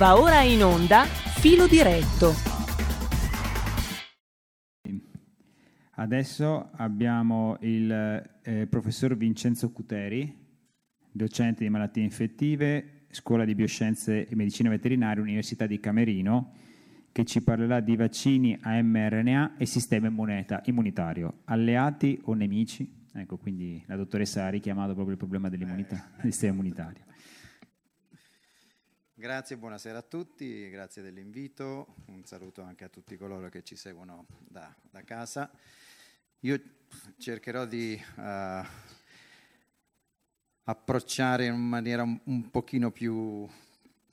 Va ora in onda Filo Diretto. Adesso abbiamo il eh, professor Vincenzo Cuteri, docente di malattie infettive, Scuola di Bioscienze e Medicina Veterinaria, Università di Camerino, che ci parlerà di vaccini a mRNA e sistema immuneta, immunitario, alleati o nemici? Ecco, quindi la dottoressa ha richiamato proprio il problema dell'immunità, del sistema immunitario. Grazie, buonasera a tutti, grazie dell'invito, un saluto anche a tutti coloro che ci seguono da, da casa. Io cercherò di uh, approcciare in maniera un, un pochino più,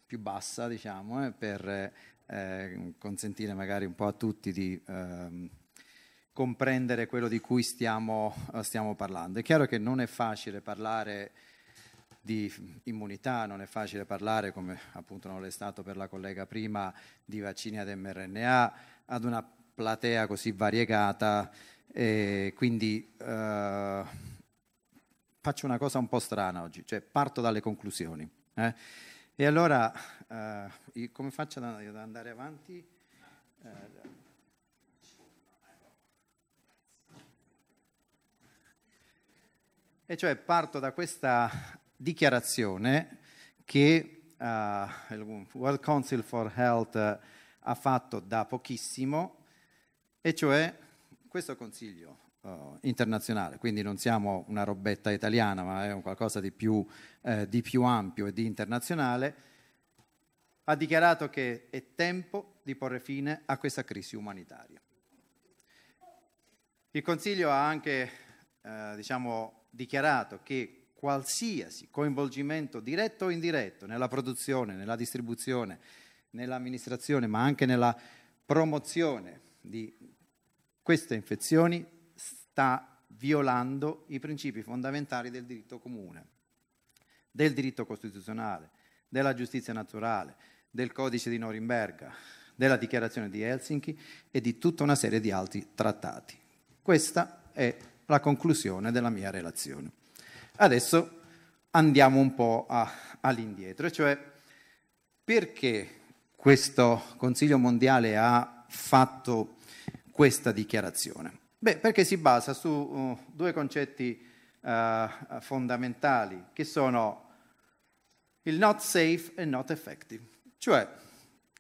più, bassa, diciamo, eh, per eh, consentire magari un po' a tutti di eh, comprendere quello di cui stiamo, stiamo parlando. È chiaro che non è facile parlare di immunità, non è facile parlare, come appunto non è stato per la collega prima, di vaccini ad mRNA ad una platea così variegata, e quindi eh, faccio una cosa un po' strana oggi, cioè parto dalle conclusioni. Eh? E allora, eh, come faccio ad andare avanti? Eh, e cioè parto da questa dichiarazione che uh, il World Council for Health uh, ha fatto da pochissimo, e cioè questo consiglio uh, internazionale, quindi non siamo una robetta italiana, ma è un qualcosa di più, di più ampio e di internazionale, ha dichiarato che è tempo di porre fine a questa crisi umanitaria. Il Consiglio ha anche diciamo, dichiarato che qualsiasi coinvolgimento diretto o indiretto nella produzione, nella distribuzione, nell'amministrazione, ma anche nella promozione di queste infezioni sta violando i principi fondamentali del diritto comune, del diritto costituzionale, della giustizia naturale, del codice di Norimberga, della dichiarazione di Helsinki e di tutta una serie di altri trattati. Questa è la conclusione della mia relazione. Adesso andiamo un po' a, all'indietro, cioè perché questo Consiglio mondiale ha fatto questa dichiarazione? Beh, perché si basa su uh, due concetti uh, fondamentali che sono il not safe e not effective, cioè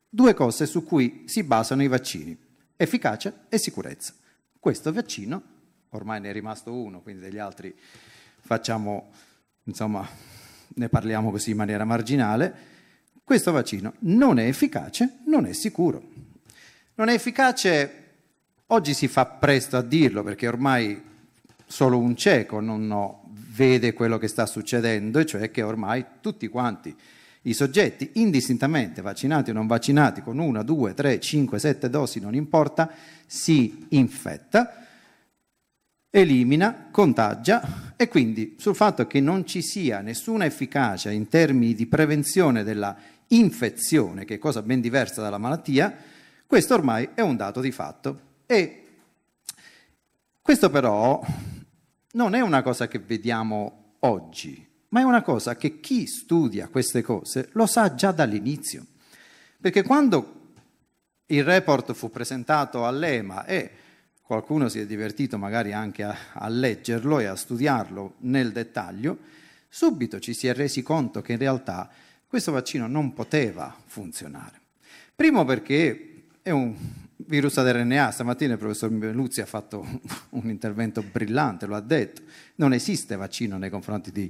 due cose su cui si basano i vaccini, efficacia e sicurezza. Questo vaccino, ormai ne è rimasto uno, quindi degli altri facciamo, insomma, ne parliamo così in maniera marginale, questo vaccino non è efficace, non è sicuro. Non è efficace, oggi si fa presto a dirlo perché ormai solo un cieco non no, vede quello che sta succedendo, e cioè che ormai tutti quanti i soggetti, indistintamente vaccinati o non vaccinati, con una, due, tre, cinque, sette dosi, non importa, si infetta elimina, contagia e quindi sul fatto che non ci sia nessuna efficacia in termini di prevenzione della infezione, che è cosa ben diversa dalla malattia, questo ormai è un dato di fatto. E questo però non è una cosa che vediamo oggi, ma è una cosa che chi studia queste cose lo sa già dall'inizio. Perché quando il report fu presentato all'EMA e qualcuno si è divertito magari anche a, a, leggerlo e a studiarlo nel dettaglio, subito ci si è resi conto che in realtà questo vaccino non poteva funzionare. Primo perché è un virus ad RNA, stamattina il professor Luzzi ha fatto un intervento brillante, lo ha detto, non esiste vaccino nei confronti di,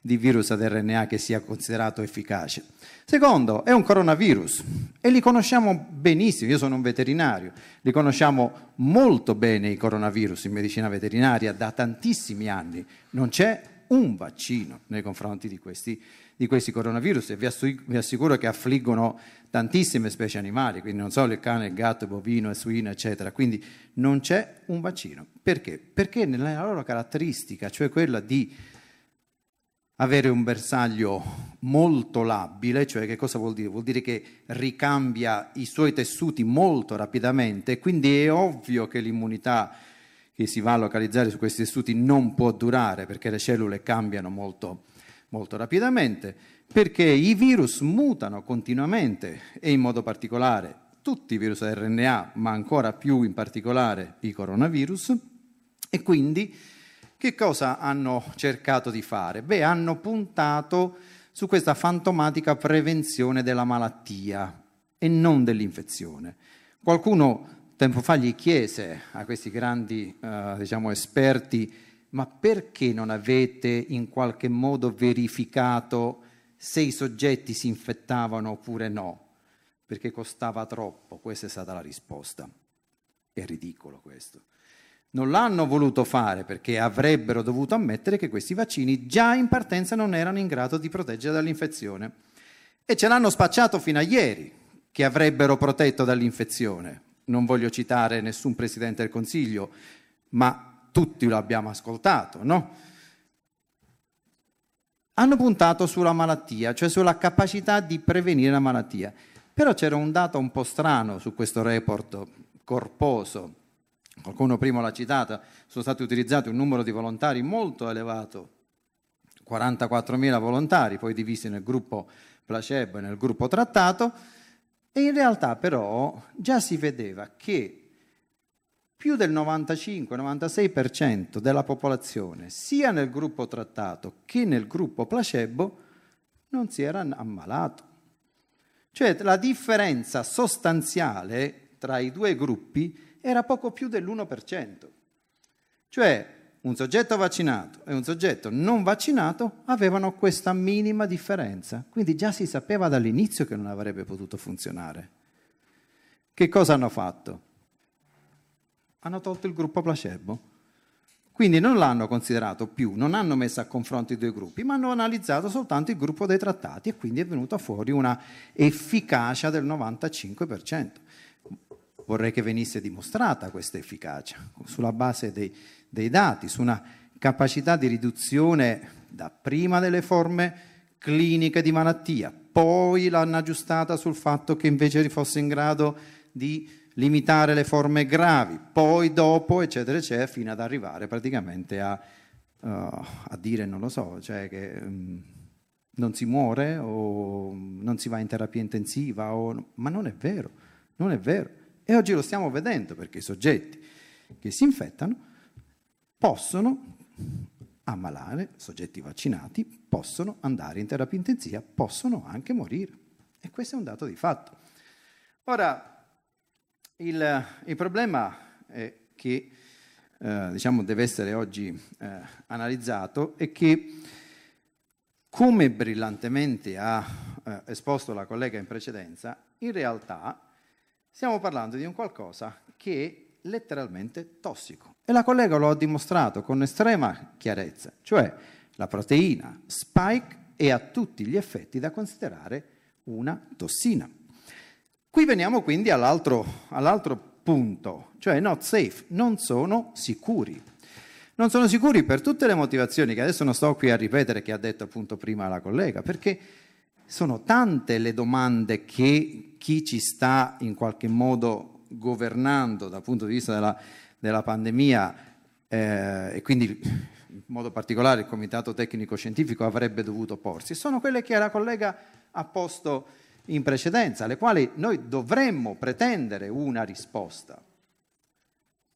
di virus ad RNA che sia considerato efficace. Secondo, è un coronavirus e li conosciamo benissimo, io sono un veterinario, li conosciamo molto bene i coronavirus in medicina veterinaria da tantissimi anni. Non c'è un vaccino nei confronti di questi, di questi coronavirus e vi, assicuro che affliggono tantissime specie animali, quindi non solo il cane, il gatto, il bovino, il suino, eccetera. Quindi non c'è un vaccino. Perché? Perché nella loro caratteristica, cioè quella di avere un bersaglio molto labile, cioè che cosa vuol dire? Vuol dire che ricambia i suoi tessuti molto rapidamente, quindi è ovvio che l'immunità che si va a localizzare su questi tessuti non può durare perché le cellule cambiano molto, molto rapidamente. perché i virus mutano continuamente e in modo particolare tutti i virus RNA, ma ancora più in particolare i coronavirus, e quindi che cosa hanno cercato di fare? Beh, hanno puntato su questa fantomatica prevenzione della malattia e non dell'infezione. Qualcuno tempo fa gli chiese a questi grandi eh, diciamo, esperti ma perché non avete in qualche modo verificato se i soggetti si infettavano oppure no? Perché costava troppo, questa è stata la risposta. È ridicolo questo. Non l'hanno voluto fare perché avrebbero dovuto ammettere che questi vaccini già in partenza non erano in grado di proteggere dall'infezione. E ce l'hanno spacciato fino a ieri, che avrebbero protetto dall'infezione. Non voglio citare nessun Presidente del Consiglio, ma tutti lo abbiamo ascoltato, no? Hanno puntato sulla malattia, cioè sulla capacità di prevenire la malattia. Però c'era un dato un po' strano su questo report corposo. Qualcuno prima l'ha citata, sono stati utilizzati un numero di volontari molto elevato, 44.000 volontari, poi divisi nel gruppo placebo e nel gruppo trattato, e in realtà però già si vedeva che più del 95-96% della popolazione, sia nel gruppo trattato che nel gruppo placebo, non si era ammalato. Cioè la differenza sostanziale tra i due gruppi era poco più dell'1%. Cioè un soggetto vaccinato e un soggetto non vaccinato avevano questa minima differenza, quindi già si sapeva dall'inizio che non avrebbe potuto funzionare. Che cosa hanno fatto? Hanno tolto il gruppo placebo. Quindi non l'hanno considerato più, non hanno messo a confronto i due gruppi, ma hanno analizzato soltanto il gruppo dei trattati e quindi è venuta fuori una efficacia del 95%. Vorrei che venisse dimostrata questa efficacia sulla base dei, dei dati, su una capacità di riduzione da prima delle forme cliniche di malattia, poi l'hanno aggiustata sul fatto che invece fosse in grado di limitare le forme gravi, poi dopo, eccetera, eccetera, fino ad arrivare praticamente a, uh, a dire, non lo so, cioè che um, non si muore o non si va in terapia intensiva, o, ma non è vero, non è vero. E oggi lo stiamo vedendo perché i soggetti che si infettano possono ammalare, soggetti vaccinati possono andare in terapia intensiva, possono anche morire. E questo è un dato di fatto. Ora, il, il problema è che eh, diciamo, deve essere oggi eh, analizzato è che, come brillantemente ha eh, esposto la collega in precedenza, in realtà Stiamo parlando di un qualcosa che è letteralmente tossico. E la collega lo ha dimostrato con estrema chiarezza, cioè la proteina spike è a tutti gli effetti da considerare una tossina. Qui veniamo quindi all'altro, all'altro punto, cioè not safe, non sono sicuri. Non sono sicuri per tutte le motivazioni che adesso non sto qui a ripetere che ha detto appunto prima la collega, perché sono tante le domande che chi ci sta in qualche modo governando dal punto di vista della, della pandemia eh, e quindi in modo particolare il Comitato Tecnico Scientifico avrebbe dovuto porsi, sono quelle che la collega ha posto in precedenza, alle quali noi dovremmo pretendere una risposta.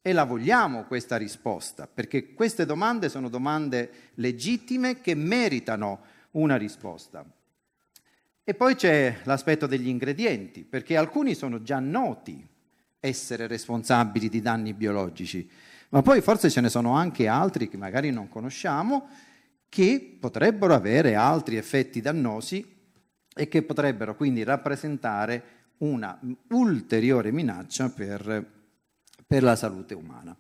E la vogliamo questa risposta, perché queste domande sono domande legittime che meritano una risposta. E poi c'è l'aspetto degli ingredienti, perché alcuni sono già noti essere responsabili di danni biologici, ma poi forse ce ne sono anche altri che magari non conosciamo, che potrebbero avere altri effetti dannosi e che potrebbero quindi rappresentare una ulteriore minaccia per, per la salute umana.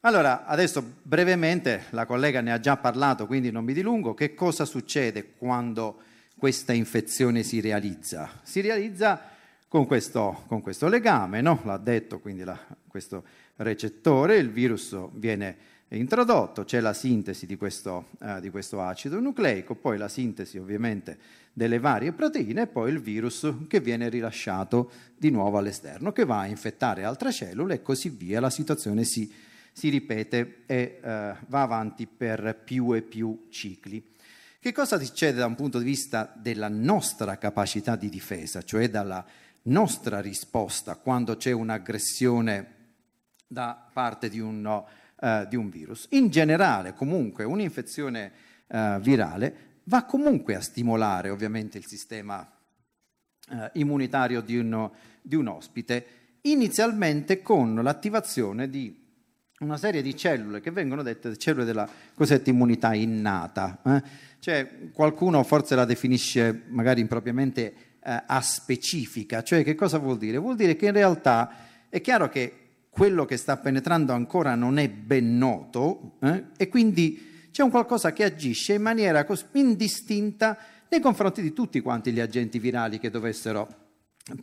Allora, adesso brevemente, la collega ne ha già parlato, quindi non mi dilungo, che cosa succede quando questa infezione si realizza? Si realizza con questo, con questo legame, no? l'ha detto quindi la, questo recettore, il virus viene introdotto, c'è la sintesi di questo, uh, di questo, acido nucleico, poi la sintesi ovviamente delle varie proteine e poi il virus che viene rilasciato di nuovo all'esterno, che va a infettare altre cellule e così via, la situazione si, si ripete e uh, va avanti per più e più cicli. Che cosa succede da un punto di vista della nostra capacità di difesa, cioè dalla nostra risposta quando c'è un'aggressione da parte di un, uh, di un virus? In generale, comunque, un'infezione uh, virale va comunque a stimolare ovviamente il sistema uh, immunitario di un, di un ospite, inizialmente con l'attivazione di una serie di cellule che vengono dette cellule della cosiddetta immunità innata. Eh? Cioè, qualcuno forse la definisce magari impropriamente eh, aspecifica, cioè che cosa vuol dire? Vuol dire che in realtà è chiaro che quello che sta penetrando ancora non è ben noto eh? e quindi c'è un qualcosa che agisce in maniera indistinta nei confronti di tutti quanti gli agenti virali che dovessero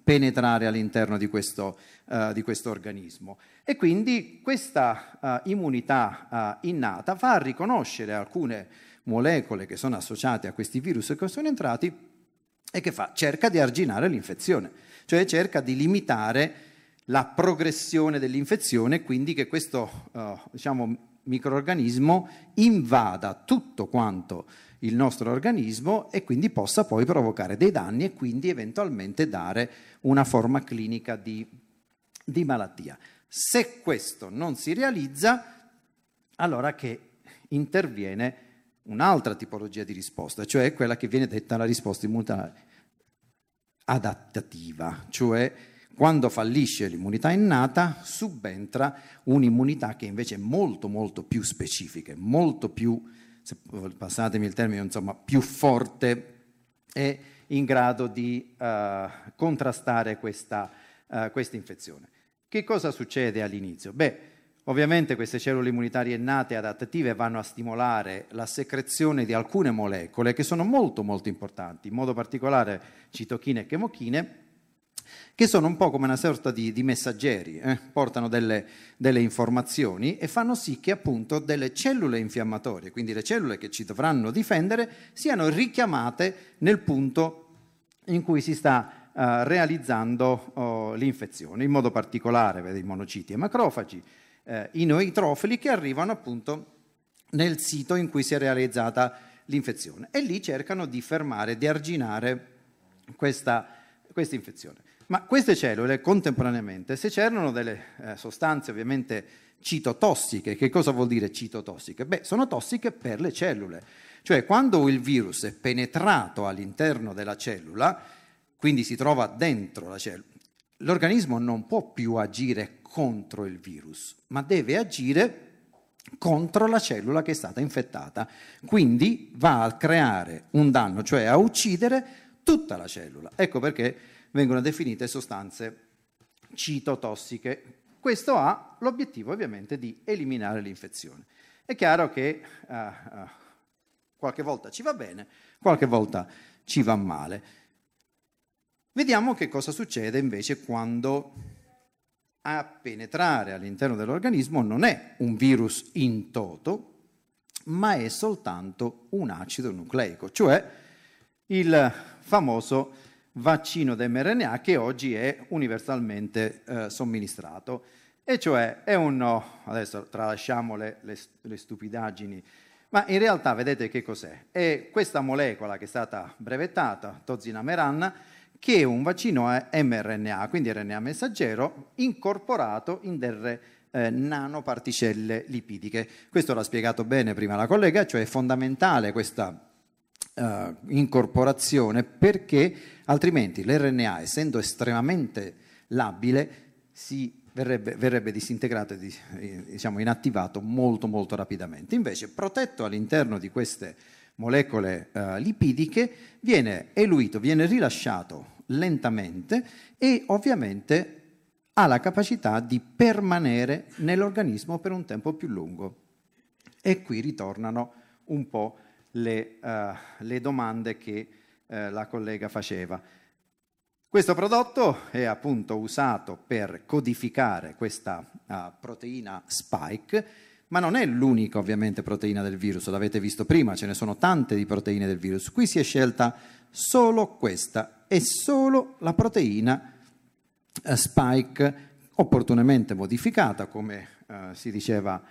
penetrare all'interno di questo, uh, di questo organismo. E quindi questa uh, immunità uh, innata va a riconoscere alcune molecole che sono associate a questi virus che sono entrati e che fa? Cerca di arginare l'infezione, cioè cerca di limitare la progressione dell'infezione, quindi che questo diciamo, microorganismo invada tutto quanto il nostro organismo e quindi possa poi provocare dei danni e quindi eventualmente dare una forma clinica di, di malattia. Se questo non si realizza, allora che interviene un'altra tipologia di risposta, cioè quella che viene detta la risposta immunitaria adattativa, cioè quando fallisce l'immunità innata subentra un'immunità che invece è molto molto più specifica, molto più se passatemi il termine, insomma, più forte e in grado di uh, contrastare questa, uh, questa infezione. Che cosa succede all'inizio? Beh, ovviamente queste cellule immunitarie nate adattative vanno a stimolare la secrezione di alcune molecole che sono molto molto importanti, in modo particolare citochine e chemochine, che sono un po' come una sorta di, di messaggeri, eh? portano delle, delle, informazioni e fanno sì che appunto delle cellule infiammatorie, quindi le cellule che ci dovranno difendere, siano richiamate nel punto in cui si sta uh, realizzando uh, l'infezione, in modo particolare vedi, i monociti e macrofagi, eh, i noitrofili che arrivano appunto nel sito in cui si è realizzata l'infezione e lì cercano di fermare, di arginare questa, questa infezione. Ma queste cellule contemporaneamente secernono delle eh, sostanze ovviamente citotossiche. Che cosa vuol dire citotossiche? Beh, sono tossiche per le cellule. Cioè quando il virus è penetrato all'interno della cellula, quindi si trova dentro la cellula, l'organismo non può più agire contro il virus, ma deve agire contro la cellula che è stata infettata. Quindi va a creare un danno, cioè a uccidere tutta la cellula. Ecco perché vengono definite sostanze citotossiche. Questo ha l'obiettivo ovviamente di eliminare l'infezione. È chiaro che uh, uh, qualche volta ci va bene, qualche volta ci va male. Vediamo che cosa succede invece quando a penetrare all'interno dell'organismo non è un virus in toto, ma è soltanto un acido nucleico, cioè il famoso vaccino da mRNA che oggi è universalmente eh, somministrato. E cioè è un, no, adesso tralasciamo le, le, le, stupidaggini, ma in realtà vedete che cos'è? È questa molecola che è stata brevettata, tozinameran, che è un vaccino mRNA, quindi RNA messaggero, incorporato in delle eh, nanoparticelle lipidiche. Questo l'ha spiegato bene prima la collega, cioè è fondamentale questa uh, incorporazione perché altrimenti l'RNA, essendo estremamente labile, si verrebbe, verrebbe disintegrato e eh, diciamo, inattivato molto molto rapidamente. Invece, protetto all'interno di queste molecole uh, lipidiche, viene eluito, viene rilasciato lentamente e ovviamente ha la capacità di permanere nell'organismo per un tempo più lungo. E qui ritornano un po' le, uh, le domande che uh, la collega faceva. Questo prodotto è appunto usato per codificare questa uh, proteina spike, ma non è l'unica ovviamente proteina del virus, l'avete visto prima, ce ne sono tante di proteine del virus. Qui si è scelta solo questa, è solo la proteina spike opportunamente modificata, come si diceva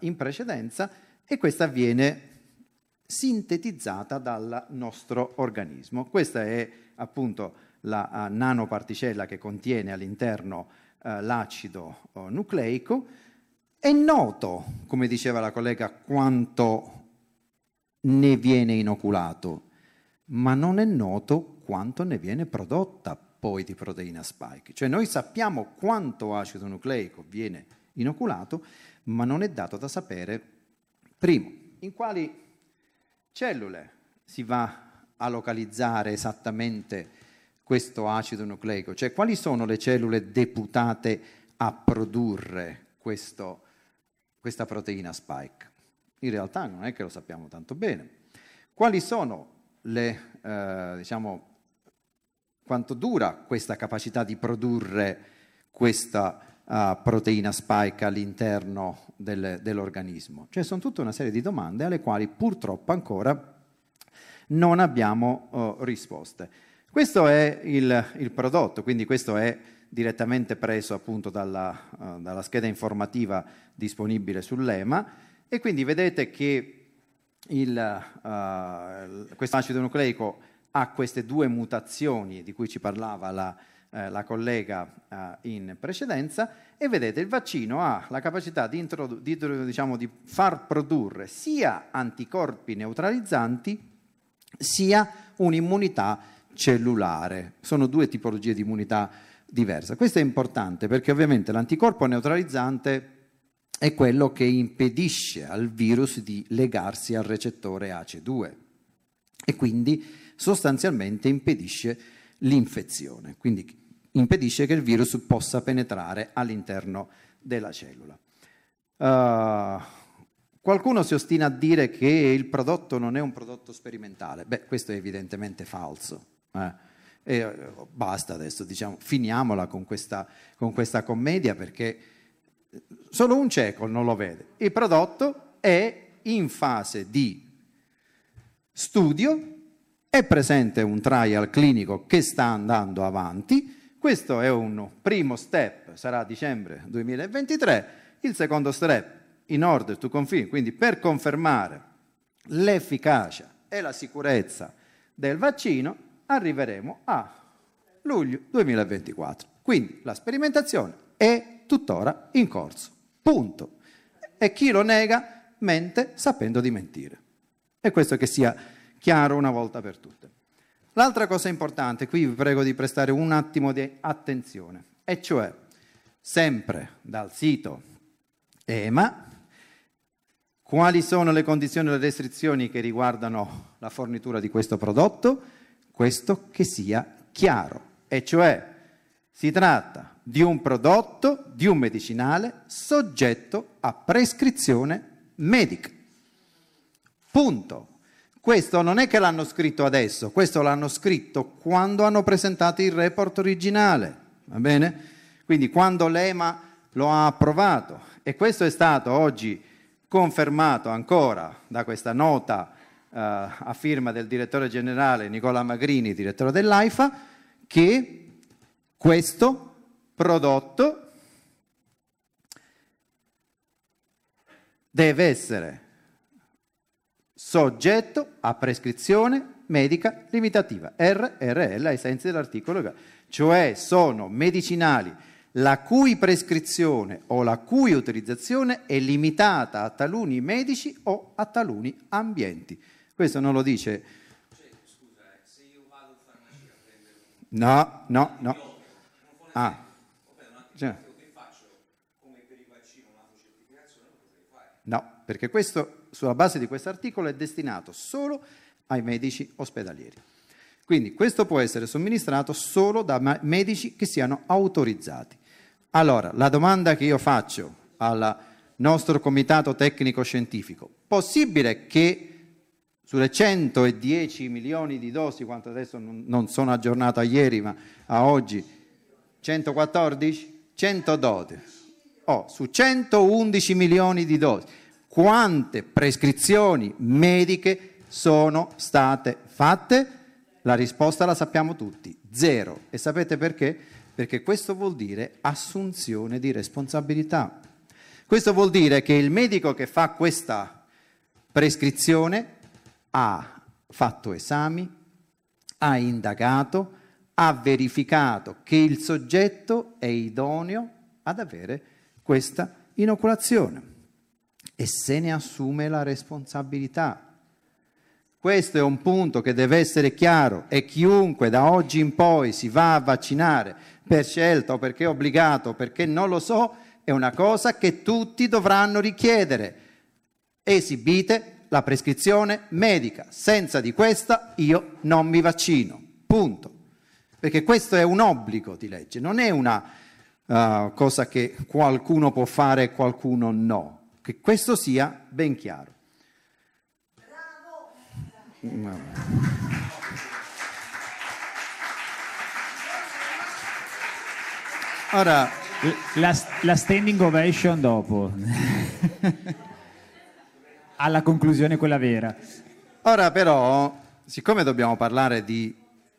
in precedenza, e questa viene sintetizzata dal nostro organismo. Questa è appunto la uh, nanoparticella che contiene all'interno uh, l'acido uh, nucleico. È noto, come diceva la collega, quanto ne viene inoculato, ma non è noto quanto ne viene prodotta poi di proteina spike. Cioè noi sappiamo quanto acido nucleico viene inoculato, ma non è dato da sapere, primo, in quali cellule si va a localizzare esattamente questo acido nucleico, cioè quali sono le cellule deputate a produrre questo, questa proteina spike. In realtà non è che lo sappiamo tanto bene. Quali sono le, eh, diciamo, quanto dura questa capacità di produrre questa proteina spike all'interno del, dell'organismo? Cioè sono tutta una serie di domande alle quali purtroppo ancora non abbiamo uh, risposte. Questo è il, il, prodotto, quindi questo è direttamente preso appunto dalla, uh, dalla scheda informativa disponibile sull'EMA e quindi vedete che uh, questo acido nucleico ha queste due mutazioni di cui ci parlava la, eh, la collega eh, in precedenza e vedete il vaccino ha la capacità di, introdu- di, diciamo, di far produrre sia anticorpi neutralizzanti sia un'immunità cellulare. Sono due tipologie di immunità diverse. Questo è importante perché ovviamente l'anticorpo neutralizzante è quello che impedisce al virus di legarsi al recettore ACE2 e quindi sostanzialmente impedisce l'infezione, quindi impedisce che il virus possa penetrare all'interno della cellula. Uh, qualcuno si ostina a dire che il prodotto non è un prodotto sperimentale. Beh, questo è evidentemente falso. Eh? E, eh, basta adesso, diciamo, finiamola con questa, con questa commedia perché solo un cieco non lo vede. Il prodotto è in fase di studio, è presente un trial clinico che sta andando avanti, questo è un primo step, sarà dicembre 2023, il secondo step in order to confirm, quindi per confermare l'efficacia e la sicurezza del vaccino, arriveremo a luglio 2024. Quindi la sperimentazione è tuttora in corso. Punto. E chi lo nega mente sapendo di mentire. E questo che sia chiaro una volta per tutte. L'altra cosa importante, qui vi prego di prestare un attimo di attenzione, e cioè sempre dal sito EMA, quali sono le condizioni e le restrizioni che riguardano la fornitura di questo prodotto? Questo che sia chiaro, e cioè si tratta di un prodotto, di un medicinale soggetto a prescrizione medica. Punto. Questo non è che l'hanno scritto adesso, questo l'hanno scritto quando hanno presentato il report originale, va bene? Quindi quando l'EMA lo ha approvato e questo è stato oggi confermato ancora da questa nota eh, a firma del direttore generale Nicola Magrini, direttore dell'AIFA, che questo prodotto deve essere soggetto a prescrizione medica limitativa, RRL ai sensi dell'articolo, cioè sono medicinali la cui prescrizione o la cui utilizzazione è limitata a taluni medici o a taluni ambienti. Questo non lo dice. Cioè, scusa, eh, se io vado in farmacia a prendere. No, no, no. Ah. Cioè. No, perché questo, sulla base di questo articolo, è destinato solo ai medici ospedalieri. Quindi questo può essere somministrato solo da medici che siano autorizzati. Allora, la domanda che io faccio al nostro comitato tecnico scientifico, possibile che sulle 110 milioni di dosi, quanto adesso non sono aggiornato a ieri, ma a oggi, 114? 112. Oh, su 111 milioni di dosi, quante prescrizioni mediche sono state fatte? La risposta la sappiamo tutti, zero. E sapete perché? Perché questo vuol dire assunzione di responsabilità. Questo vuol dire che il medico che fa questa prescrizione ha fatto esami, ha indagato, ha verificato che il soggetto è idoneo ad avere questa inoculazione e se ne assume la responsabilità. Questo è un punto che deve essere chiaro e chiunque da oggi in poi si va a vaccinare per scelta o perché è obbligato o perché non lo so, è una cosa che tutti dovranno richiedere. Esibite la prescrizione medica. Senza di questa io non mi vaccino. Punto. Perché questo è un obbligo di legge, non è una uh, cosa che qualcuno può fare e qualcuno no. Che questo sia ben chiaro. Bravo. Ora, la, la standing ovation dopo. Alla conclusione quella vera. Ora però, siccome dobbiamo parlare di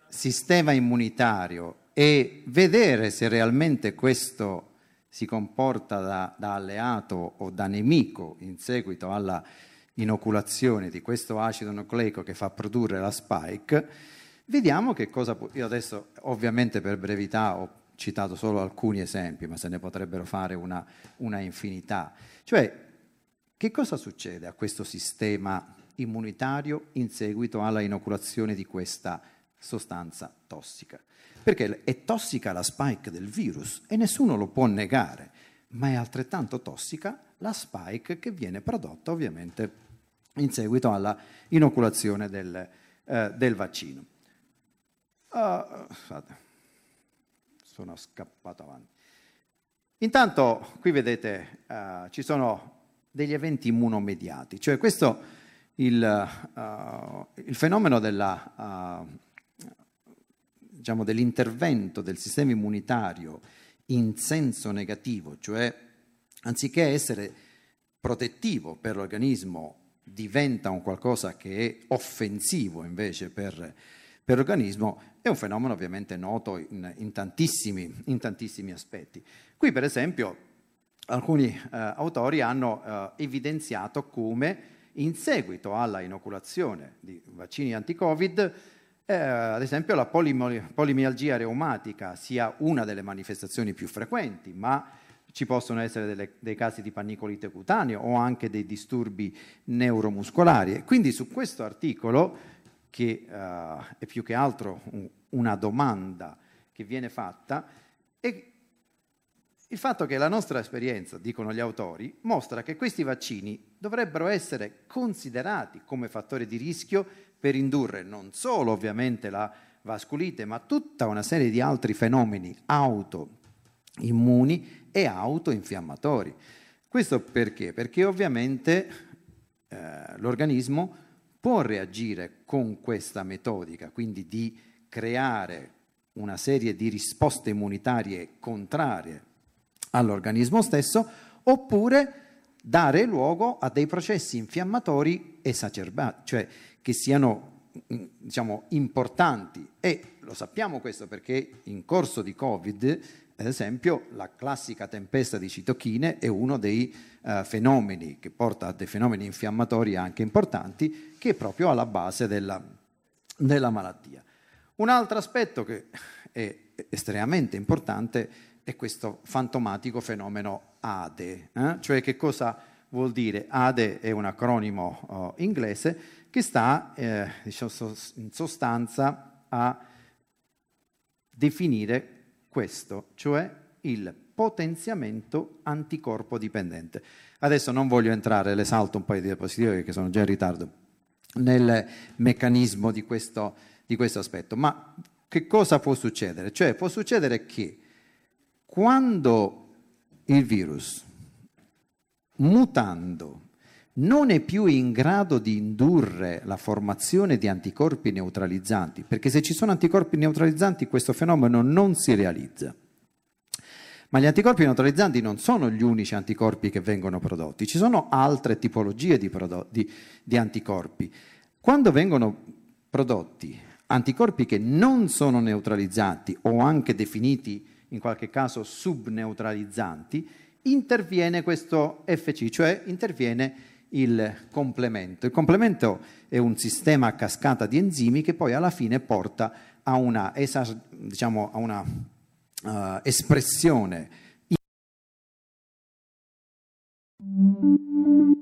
sistema immunitario e vedere se realmente questo si comporta da, da alleato o da nemico in seguito alla inoculazione di questo acido nucleico che fa produrre la spike, vediamo che cosa può... Io adesso ovviamente per brevità ho citato solo alcuni esempi, ma se ne potrebbero fare una, una infinità. Cioè, che cosa succede a questo sistema immunitario in seguito alla inoculazione di questa sostanza tossica? Perché è tossica la spike del virus e nessuno lo può negare, ma è altrettanto tossica la spike che viene prodotta ovviamente in seguito alla inoculazione del, eh, del vaccino. Uh, sono scappato avanti. Intanto qui vedete uh, ci sono degli eventi immunomediati, cioè questo il, uh, il fenomeno della, uh, diciamo dell'intervento del sistema immunitario in senso negativo, cioè anziché essere protettivo per l'organismo diventa un qualcosa che è offensivo invece per, per l'organismo, è un fenomeno ovviamente noto in, in, tantissimi, in tantissimi aspetti. Qui per esempio alcuni eh, autori hanno eh, evidenziato come in seguito alla inoculazione di vaccini anti-Covid, eh, ad esempio la polimialgia reumatica sia una delle manifestazioni più frequenti, ma ci possono essere delle, dei casi di pannicolite cutaneo o anche dei disturbi neuromuscolari. Quindi su questo articolo, che uh, è più che altro un, una domanda che viene fatta, è il fatto che la nostra esperienza, dicono gli autori, mostra che questi vaccini dovrebbero essere considerati come fattore di rischio per indurre non solo ovviamente la vasculite, ma tutta una serie di altri fenomeni autoimmuni e autoinfiammatori. Questo perché? Perché ovviamente eh, l'organismo può reagire con questa metodica, quindi di creare una serie di risposte immunitarie contrarie all'organismo stesso, oppure dare luogo a dei processi infiammatori esacerbati, cioè che siano mm, diciamo, importanti. E lo sappiamo questo perché in corso di Covid, ad esempio, la classica tempesta di citochine è uno dei uh, fenomeni che porta a dei fenomeni infiammatori anche importanti, che è proprio alla base della, della malattia. Un altro aspetto che è estremamente importante è questo fantomatico fenomeno ADE. Eh? Cioè che cosa vuol dire? ADE è un acronimo oh, inglese che sta eh, diciamo, in sostanza a definire questo, cioè il potenziamento anticorpo dipendente. Adesso non voglio entrare, le salto un paio di diapositive perché sono già in ritardo, nel meccanismo di questo, di questo aspetto, ma che cosa può succedere? Cioè può succedere che quando il virus, mutando, non è più in grado di indurre la formazione di anticorpi neutralizzanti, perché se ci sono anticorpi neutralizzanti questo fenomeno non si realizza. Ma gli anticorpi neutralizzanti non sono gli unici anticorpi che vengono prodotti, ci sono altre tipologie di, prodotti, di, anticorpi. Quando vengono prodotti anticorpi che non sono neutralizzati o anche definiti in qualche caso subneutralizzanti, interviene questo FC, cioè interviene il complemento. Il complemento è un sistema a cascata di enzimi che poi alla fine porta a una, diciamo, a una uh, espressione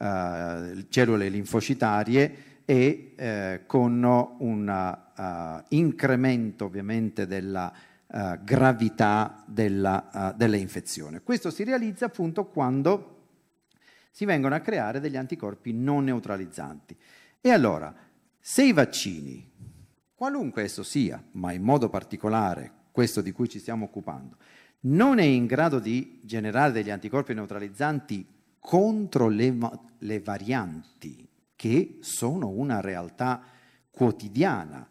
uh, cellule linfocitarie e uh, con un uh, incremento ovviamente della gravità della, delle infezioni. Questo si realizza appunto quando si vengono a creare degli anticorpi non neutralizzanti. E allora, se i vaccini, qualunque esso sia, ma in modo particolare questo di cui ci stiamo occupando, non è in grado di generare degli anticorpi neutralizzanti contro le, le varianti che sono una realtà quotidiana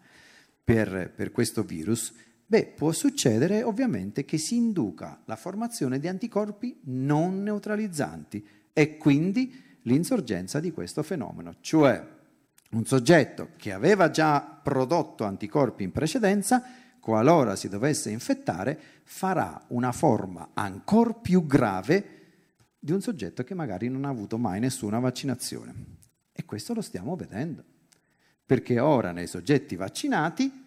per, per questo virus, beh, può succedere ovviamente che si induca la formazione di anticorpi non neutralizzanti e quindi l'insorgenza di questo fenomeno, cioè un soggetto che aveva già prodotto anticorpi in precedenza, qualora si dovesse infettare, farà una forma ancora più grave di un soggetto che magari non ha avuto mai nessuna vaccinazione. E questo lo stiamo vedendo, perché ora nei soggetti vaccinati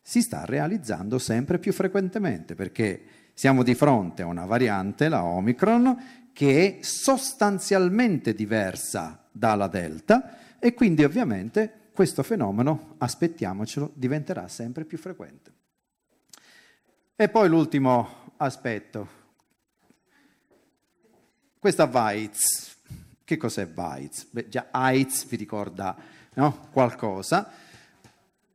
si sta realizzando sempre più frequentemente, perché siamo di fronte a una variante, la Omicron, che è sostanzialmente diversa dalla Delta e quindi ovviamente questo fenomeno, aspettiamocelo, diventerà sempre più frequente. E poi l'ultimo aspetto, questa Weiz, che cos'è Weiz? Beh, già AIDS vi ricorda no? qualcosa.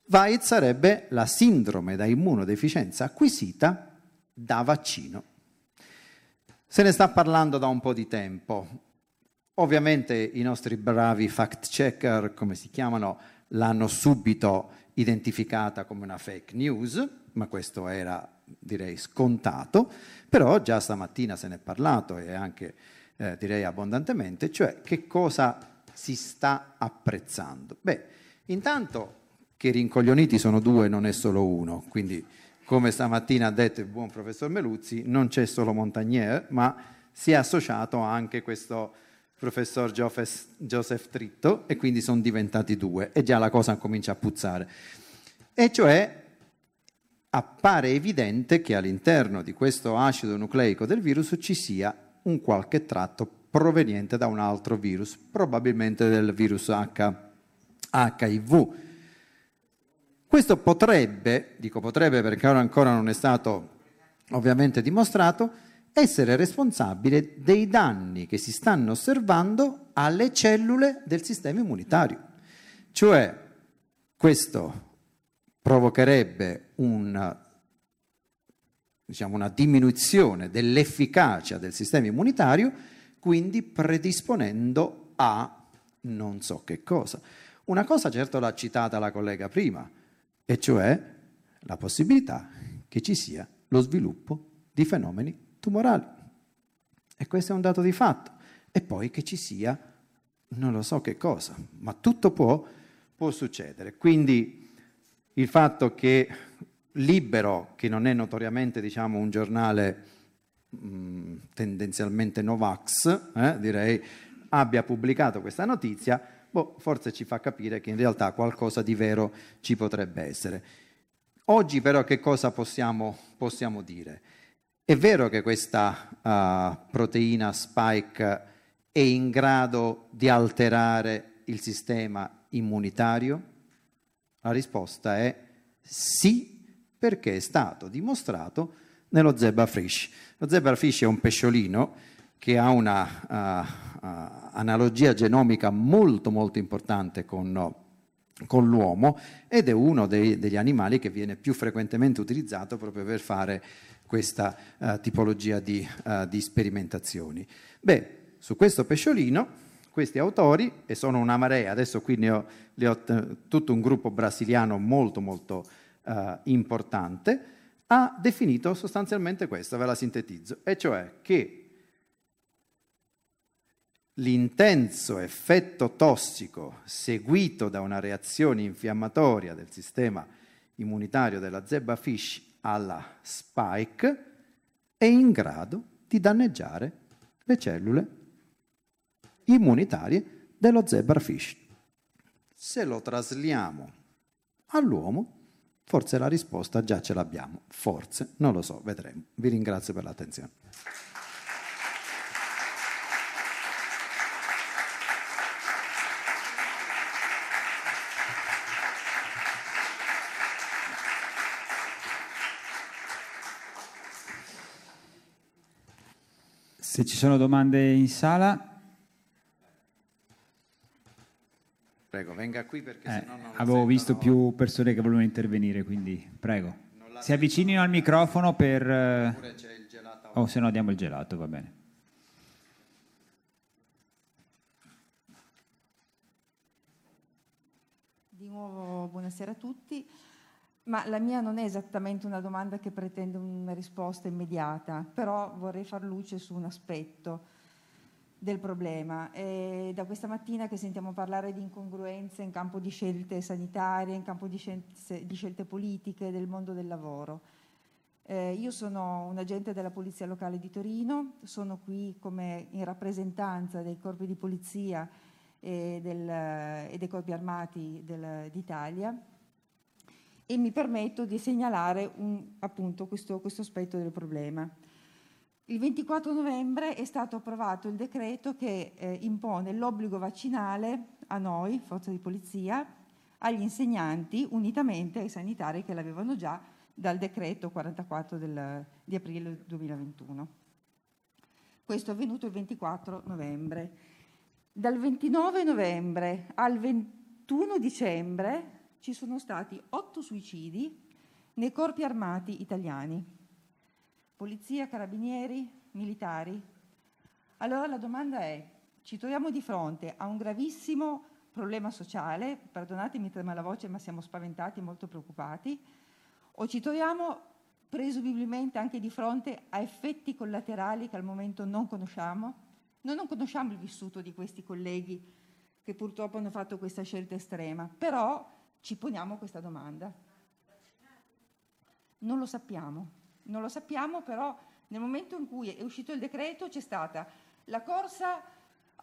Weiz sarebbe la sindrome da immunodeficienza acquisita da vaccino. Se ne sta parlando da un po' di tempo. Ovviamente i nostri bravi fact checker, come si chiamano, l'hanno subito identificata come una fake news, ma questo era direi scontato, però già stamattina se ne è parlato e anche eh, direi abbondantemente, cioè che cosa si sta apprezzando. Beh, intanto che rincoglioniti sono due, non è solo uno, quindi come stamattina ha detto il buon professor Meluzzi, non c'è solo Montagnier, ma si è associato anche questo professor Joseph Tritto e quindi sono diventati due e già la cosa comincia a puzzare. E cioè appare evidente che all'interno di questo acido nucleico del virus ci sia un qualche tratto proveniente da un altro virus, probabilmente del virus H, HIV. Questo potrebbe, dico potrebbe perché ora ancora non è stato ovviamente dimostrato, essere responsabile dei danni che si stanno osservando alle cellule del sistema immunitario. Cioè, questo provocherebbe un diciamo, una diminuzione dell'efficacia del sistema immunitario, quindi predisponendo a non so che cosa. Una cosa certo l'ha citata la collega prima, e cioè la possibilità che ci sia lo sviluppo di fenomeni tumorali. E questo è un dato di fatto. E poi che ci sia non lo so che cosa, ma tutto può, può succedere. Quindi il fatto che Libero, che non è notoriamente diciamo, un giornale mh, mm, tendenzialmente Novax, eh, direi, abbia pubblicato questa notizia, boh, forse ci fa capire che in realtà qualcosa di vero ci potrebbe essere. Oggi però che cosa possiamo, possiamo dire? È vero che questa uh, proteina spike è in grado di alterare il sistema immunitario? La risposta è sì perché è stato dimostrato nello zebrafish. Lo zebrafish è un pesciolino che ha una uh, uh, analogia genomica molto molto importante con, con l'uomo ed è uno dei, degli animali che viene più frequentemente utilizzato proprio per fare questa uh, tipologia di, di sperimentazioni. Beh, su questo pesciolino questi autori, e sono una marea, adesso qui ne ho, ne ho t- tutto un gruppo brasiliano molto molto uh, importante, ha definito sostanzialmente questo, ve la sintetizzo, e cioè che l'intenso effetto tossico seguito da una reazione infiammatoria del sistema immunitario della zebra fish alla spike è in grado di danneggiare le cellule immunitarie dello zebrafish. Se lo trasliamo all'uomo, forse la risposta già ce l'abbiamo, forse, non lo so, vedremo. Vi ringrazio per l'attenzione. Se ci sono domande in sala, Prego, venga qui perché eh, sennò non avevo visto più persone che volevano intervenire, quindi prego. Si avvicinino al microfono per... eh, Oppure c'è il gelato. O se no diamo il gelato, va bene. Di nuovo buonasera a tutti, ma la mia non è esattamente una domanda che pretende una risposta immediata, però vorrei far luce su un aspetto del problema. È da questa mattina che sentiamo parlare di incongruenze in campo di scelte sanitarie, in campo di scelte, di scelte politiche, del mondo del lavoro. Eh, io sono un agente della Polizia Locale di Torino, sono qui come in rappresentanza dei corpi di polizia e, del, e dei corpi armati del- d'Italia e mi permetto di segnalare un- appunto questo, questo aspetto del problema. Il 24 novembre è stato approvato il decreto che eh, impone l'obbligo vaccinale a noi, forza di polizia, agli insegnanti, unitamente ai sanitari che l'avevano già dal decreto 44 del- di aprile 2021. Questo è avvenuto il 24 novembre. Dal 29 novembre al 21 dicembre ci sono stati otto suicidi nei corpi armati italiani, polizia, carabinieri, militari. Allora la domanda è, ci troviamo di fronte a un gravissimo problema sociale, perdonatemi trema la voce ma siamo spaventati e molto preoccupati, o ci troviamo presumibilmente anche di fronte a effetti collaterali che al momento non conosciamo? Noi non conosciamo il vissuto di questi colleghi che purtroppo hanno fatto questa scelta estrema, però ci poniamo questa domanda. Non lo sappiamo, non lo sappiamo, però nel momento in cui è uscito il decreto c'è stata la corsa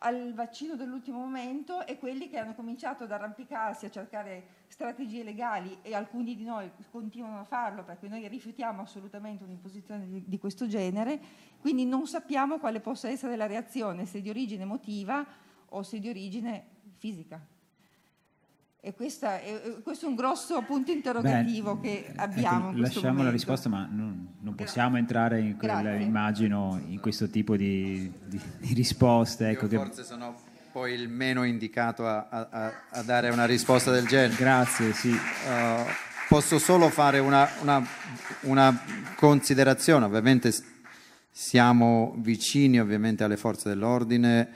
al vaccino dell'ultimo momento e quelli che hanno cominciato ad arrampicarsi a cercare strategie legali e alcuni di noi continuano a farlo perché noi rifiutiamo assolutamente un'imposizione di, di questo genere, quindi non sappiamo quale possa essere la reazione, se di origine emotiva o se di origine fisica. E questa è- questo è un grosso punto interrogativo Beh, che abbiamo. ecco, in questo lasciamo la momento. risposta, ma non, non possiamo entrare in quel, immagino, in questo tipo di, di- di risposte. Ecco, Io che- forse sono poi il meno indicato a, a- a- dare una risposta del genere. Grazie, sì. Uh, posso solo fare una, una- una considerazione, ovviamente siamo vicini ovviamente alle forze dell'ordine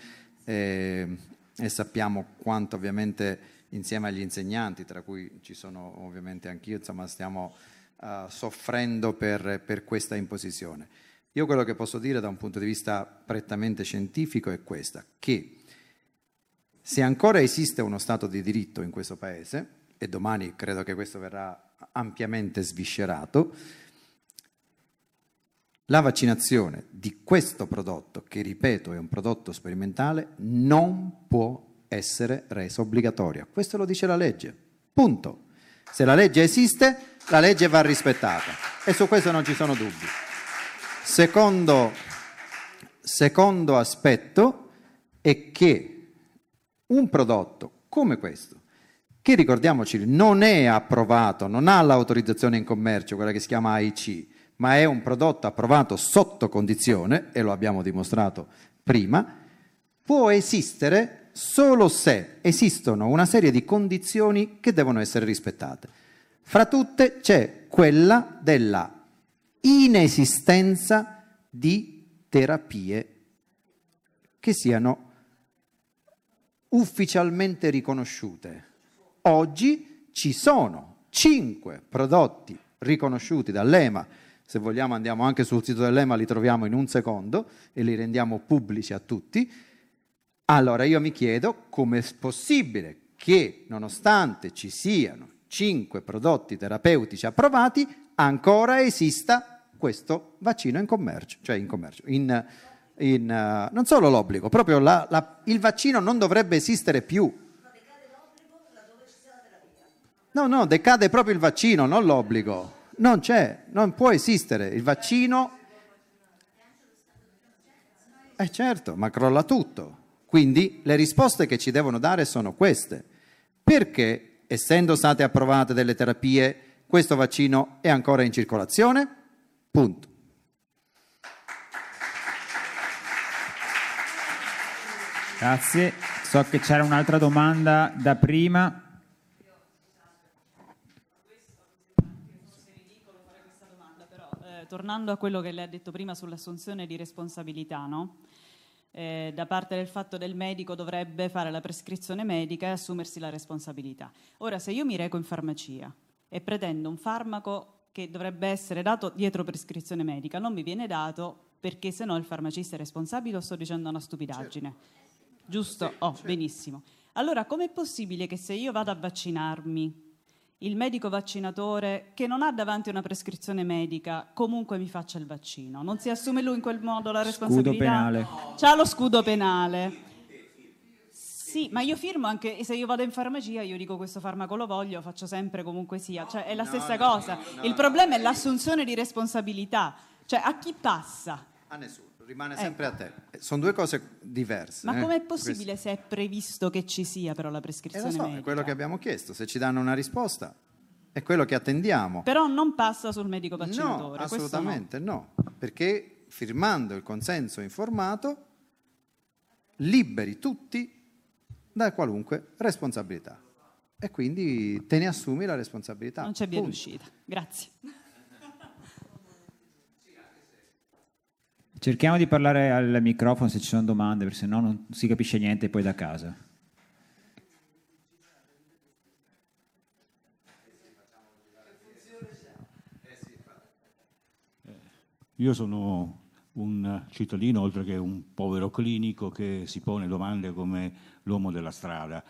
eh, e sappiamo quanto ovviamente insieme agli insegnanti, tra cui ci sono ovviamente anch'io, insomma stiamo uh, soffrendo per, per questa imposizione. Io quello che posso dire da un punto di vista prettamente scientifico è questa, che se ancora esiste uno Stato di diritto in questo Paese, e domani credo che questo verrà ampiamente sviscerato, la vaccinazione di questo prodotto, che ripeto è un prodotto sperimentale, non può essere resa obbligatoria. Questo lo dice la legge. Punto. Se la legge esiste, la legge va rispettata e su questo non ci sono dubbi. Secondo, secondo aspetto è che un prodotto come questo, che ricordiamoci non è approvato, non ha l'autorizzazione in commercio, quella che si chiama AIC, ma è un prodotto approvato sotto condizione, e lo abbiamo dimostrato prima, può esistere solo se esistono una serie di condizioni che devono essere rispettate. Fra tutte c'è quella della inesistenza di terapie che siano ufficialmente riconosciute. Oggi ci sono cinque prodotti riconosciuti dall'EMA. Se vogliamo andiamo anche sul sito dell'EMA, li troviamo in un secondo e li rendiamo pubblici a tutti. Allora io mi chiedo come è possibile che nonostante ci siano cinque prodotti terapeutici approvati, ancora esista questo vaccino in commercio, cioè in commercio, in, in, uh, non solo l'obbligo, proprio la, la, il vaccino non dovrebbe esistere più. No, no, decade proprio il vaccino, non l'obbligo. Non c'è, non può esistere. Il vaccino... Eh certo, ma crolla tutto. Quindi le risposte che ci devono dare sono queste. Perché, essendo state approvate delle terapie, questo vaccino è ancora in circolazione? Punto. Grazie. So che c'era un'altra domanda da prima. tornando a quello che lei ha detto prima sull'assunzione di responsabilità, no? Eh, da parte del fatto del medico dovrebbe fare la prescrizione medica e assumersi la responsabilità. Ora, se io mi reco in farmacia e pretendo un farmaco che dovrebbe essere dato dietro prescrizione medica, non mi viene dato perché se no il farmacista è responsabile o sto dicendo una stupidaggine? Certo. Giusto? Sì, oh, certo. benissimo. Allora, com'è possibile che se io vado a vaccinarmi il medico vaccinatore che non ha davanti una prescrizione medica comunque mi faccia il vaccino. Non si assume lui in quel modo la responsabilità? Scudo penale. C'ha lo scudo penale. Sì, ma io firmo anche se io vado in farmacia, io dico questo farmaco lo voglio, faccio sempre comunque sia, cioè è la stessa no, cosa. No, il problema è l'assunzione di responsabilità, cioè a chi passa? A nessuno rimane ecco. sempre a te. Sono due cose diverse. Ma eh? com'è possibile Questo. se è previsto che ci sia però la prescrizione eh, so, medica? È quello che abbiamo chiesto, se ci danno una risposta è quello che attendiamo. Però non passa sul medico vaccinatore. No, assolutamente no. no, perché firmando il consenso informato liberi tutti da qualunque responsabilità e quindi te ne assumi la responsabilità. Non c'è via d'uscita. Grazie. Cerchiamo di parlare al microfono se ci sono domande, perché se no non si capisce niente poi da casa. Io sono un cittadino, oltre che un povero clinico, che si pone domande come l'uomo della strada.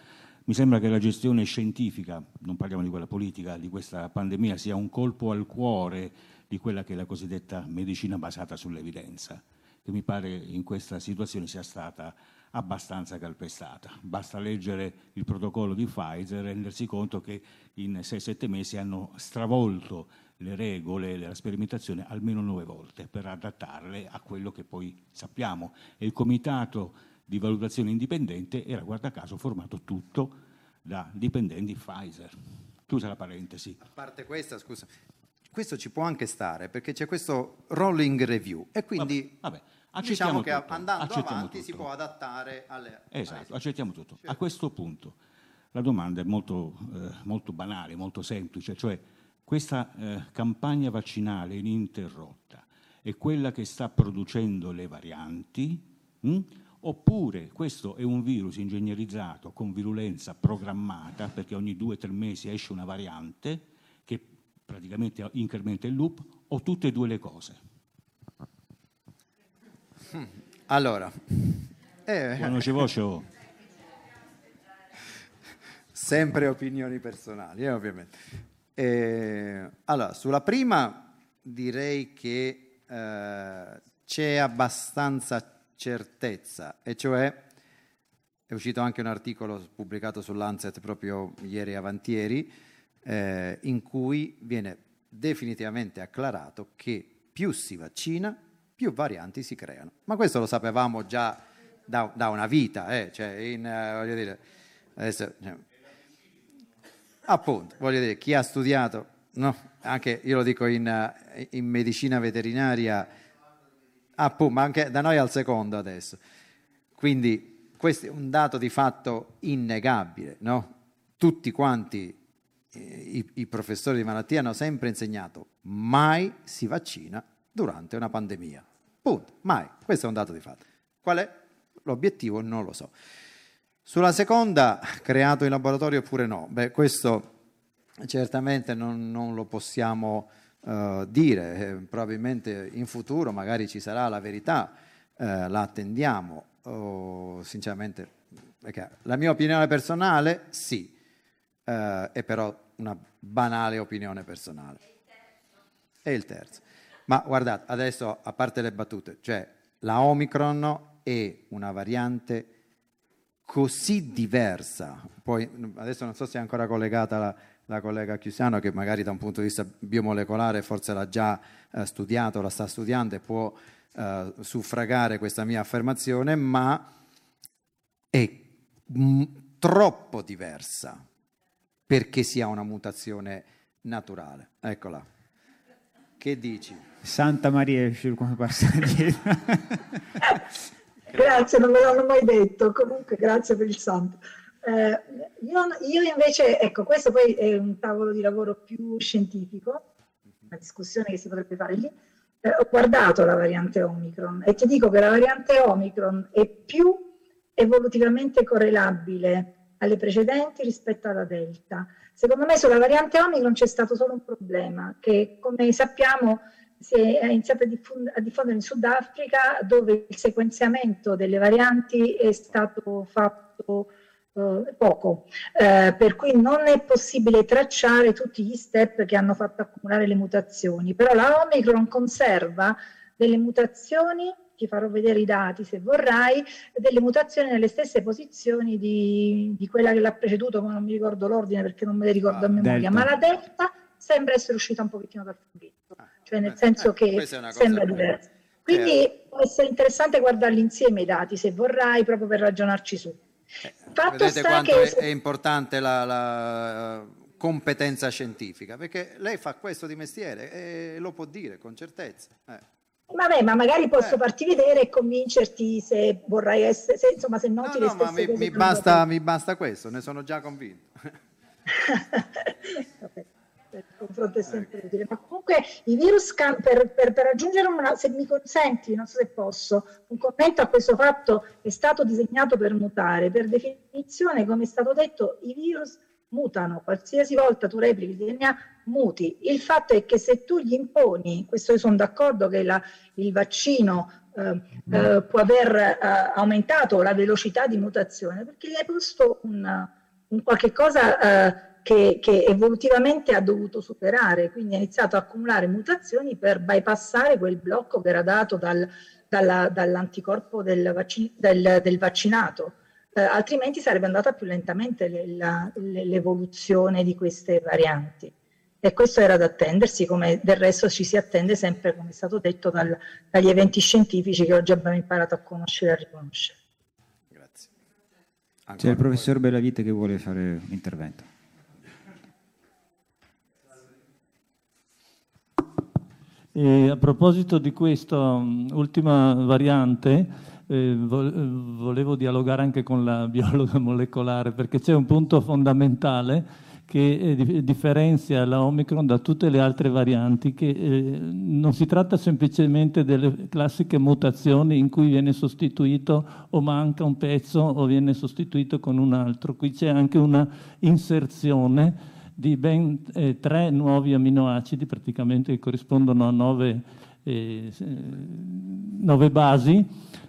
Mi sembra che la gestione scientifica, non parliamo di quella politica, di questa pandemia sia un colpo al cuore di quella che è la cosiddetta medicina basata sull'evidenza, che mi pare in questa situazione sia stata abbastanza calpestata. Basta leggere il protocollo di Pfizer e rendersi conto che in 6-7 mesi hanno stravolto le regole della sperimentazione almeno nove volte per adattarle a quello che poi sappiamo. E il comitato di valutazione indipendente era, guarda caso, formato tutto da dipendenti Pfizer. Chiusa la parentesi. A parte questa, scusa, questo ci può anche stare perché c'è questo rolling review e quindi vabbè, vabbè, diciamo che tutto, andando avanti tutto. si può adattare alle... Esatto, accettiamo tutto. Certo. A questo punto la domanda è molto, eh, molto banale, molto semplice, cioè questa eh, campagna vaccinale ininterrotta è quella che sta producendo le varianti? Hm? Oppure questo è un virus ingegnerizzato con virulenza programmata, perché ogni due o tre mesi esce una variante, praticamente incrementa il loop, o tutte e due le cose? Allora, eh, conosce voce sempre opinioni personali, eh, ovviamente. Eh, allora, sulla prima direi che eh, c'è abbastanza certezza, e cioè è uscito anche un articolo pubblicato sull'Anset proprio ieri e avantieri, eh, in cui viene definitivamente acclarato che più si vaccina, più varianti si creano. Ma questo lo sapevamo già da, da una vita, eh? cioè in, uh, voglio dire, adesso, cioè, appunto, voglio dire, chi ha studiato, no, anche io lo dico in, uh, in medicina veterinaria, appunto, ma anche da noi al secondo adesso. Quindi questo è un dato di fatto innegabile, no? Tutti quanti i, i professori di malattia hanno sempre insegnato mai si vaccina durante una pandemia. Punto, mai. Questo è un dato di fatto. Qual è l'obiettivo? Non lo so. Sulla seconda, creato in laboratorio oppure no? Beh, questo certamente non, non lo possiamo uh, dire, eh, probabilmente in futuro magari ci sarà la verità, eh, la attendiamo, oh, sinceramente, la mia opinione personale sì, eh, è però una banale opinione personale. E il terzo. Ma guardate, adesso a parte le battute, cioè la Omicron è una variante così diversa, poi adesso non so se è ancora collegata la, la collega Chiusiano che magari da un punto di vista biomolecolare forse l'ha già eh, studiato, la sta studiando e può eh, suffragare questa mia affermazione, ma è m- troppo diversa perché sia una mutazione naturale. Eccola. Che dici? Santa Maria come passa dietro. grazie, non me l'hanno mai detto, comunque grazie per il santo. Eh, io, io, invece, ecco, questo poi è un tavolo di lavoro più scientifico, una discussione che si potrebbe fare lì. Eh, ho guardato la variante Omicron e ti dico che la variante Omicron è più evolutivamente correlabile alle precedenti rispetto alla Delta. Secondo me sulla variante Omicron c'è stato solo un problema, che come sappiamo si è iniziato a, diffond- a diffondere in Sudafrica dove il sequenziamento delle varianti è stato fatto eh, poco, eh, per cui non è possibile tracciare tutti gli step che hanno fatto accumulare le mutazioni, però la Omicron conserva delle mutazioni ti farò vedere i dati se vorrai, delle mutazioni nelle stesse posizioni di, di quella che l'ha preceduto, ma non mi ricordo l'ordine perché non me le ricordo ah, a memoria, delta. ma la delta sembra essere uscita un pochino dal funghetto, ah, cioè nel eh, senso eh, che sembra diversa. Quindi eh. può essere interessante guardarli insieme i dati se vorrai, proprio per ragionarci su. Eh, Fatto vedete quanto è, è, importante la, la competenza scientifica, perché lei fa questo di mestiere e lo può dire con certezza. Eh. Vabbè, ma magari posso eh. farti vedere e convincerti se vorrai essere, se, insomma, se noti no, no, ma mi, mi, basta, mi, basta, questo, ne sono già convinto. Vabbè, il confronto è sempre ecco. utile. Ma comunque i virus, per, per, per raggiungere una, se mi consenti, non so se posso, un commento a questo fatto, è stato disegnato per mutare. Per definizione, come è stato detto, i virus mutano, qualsiasi volta tu replichi il DNA muti. Il fatto è che se tu gli imponi, questo io sono d'accordo che la, il vaccino eh, eh, può aver eh, aumentato la velocità di mutazione, perché gli hai posto un, un qualche cosa eh, che, che, evolutivamente ha dovuto superare, quindi ha iniziato a accumulare mutazioni per bypassare quel blocco che era dato dal, dalla, dall'anticorpo del, vaccin- del, del vaccinato eh, altrimenti sarebbe andata più lentamente l'evoluzione di queste varianti. E questo era da attendersi, come del resto ci si attende sempre, come è stato detto, dal, dagli eventi scientifici che oggi abbiamo imparato a conoscere e a riconoscere. Grazie. Ancora C'è il professor Bellavite che vuole fare un intervento. E a proposito di questa um, ultima variante, eh, volevo dialogare anche con la biologa molecolare perché c'è un punto fondamentale che eh, differenzia la Omicron da tutte le altre varianti, che eh, non si tratta semplicemente delle classiche mutazioni in cui viene sostituito o manca un pezzo o viene sostituito con un altro, qui c'è anche una inserzione di ben eh, tre nuovi aminoacidi, praticamente che corrispondono a nove, eh, nove basi,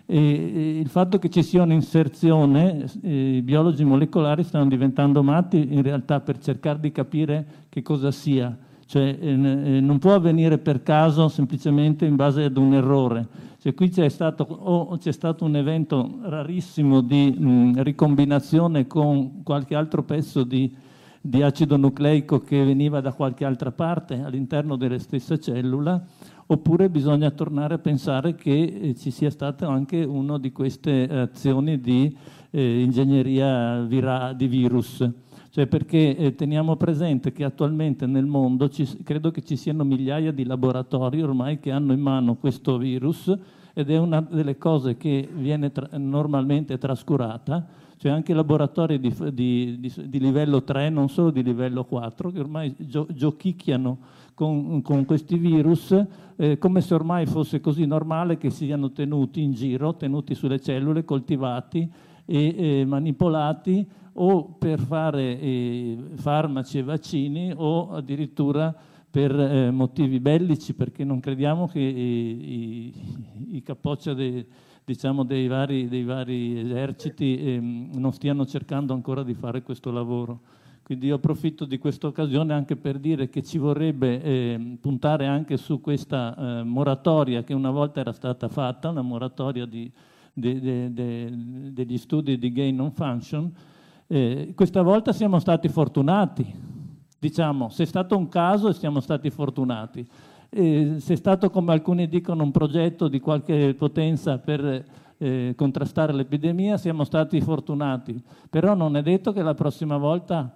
e il fatto che ci sia un'inserzione, eh, i biologi molecolari stanno diventando matti in realtà per cercare di capire che cosa sia. Cioè, eh, eh, non può avvenire per caso semplicemente in base ad un errore. Cioè, qui c'è stato, o c'è stato un evento rarissimo di mh, ricombinazione con qualche altro pezzo di, di acido nucleico che veniva da qualche altra parte all'interno della stessa cellula, oppure bisogna tornare a pensare che eh, ci sia stata anche una di queste azioni di eh, ingegneria vira- di virus. Cioè perché eh, teniamo presente che attualmente nel mondo ci, credo che ci siano migliaia di laboratori ormai che hanno in mano questo virus ed è una delle cose che viene tra- normalmente trascurata, cioè anche laboratori di, di, di, di, livello 3, non solo di livello 4, che ormai gio- giochicchiano con, con questi virus eh, come se ormai fosse così normale che siano tenuti in giro, tenuti sulle cellule, coltivati e, e manipolati o per fare eh, farmaci e vaccini o addirittura per eh, motivi bellici, perché non crediamo che i, i, i capoccia dei, diciamo, dei, vari, dei vari eserciti eh, non stiano cercando ancora di fare questo lavoro. Quindi io approfitto di questa occasione anche per dire che ci vorrebbe eh, puntare anche su questa eh, moratoria che una volta era stata fatta, una moratoria di, de, de, de, degli studi di gain non function. Eh, questa volta siamo stati fortunati, diciamo, se è stato un caso siamo stati fortunati. Eh, se è stato, come alcuni dicono, un progetto di qualche potenza per eh, contrastare l'epidemia, siamo stati fortunati. Però non è detto che la prossima volta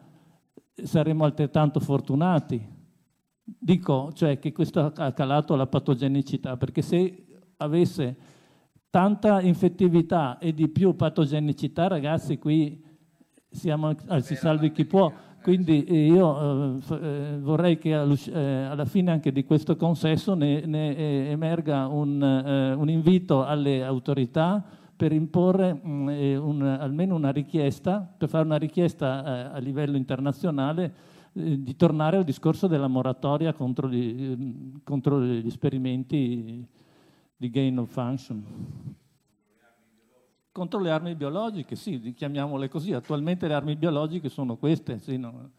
saremo altrettanto fortunati. Dico, cioè, che questo ha calato la patogenicità, perché se avesse tanta infettività e di più patogenicità, ragazzi, qui siamo al si salvi chi può. Quindi eh, io eh, vorrei che eh, alla fine anche di questo consesso ne, ne eh, emerga un, eh, un invito alle autorità per imporre mh, mm, eh, un, almeno una richiesta, per fare una richiesta eh, a livello internazionale eh, di tornare al discorso della moratoria contro gli, mm, contro gli esperimenti di gain of function. Contro le armi biologiche, sì, chiamiamole così. Attualmente le armi biologiche sono queste. Sì, no.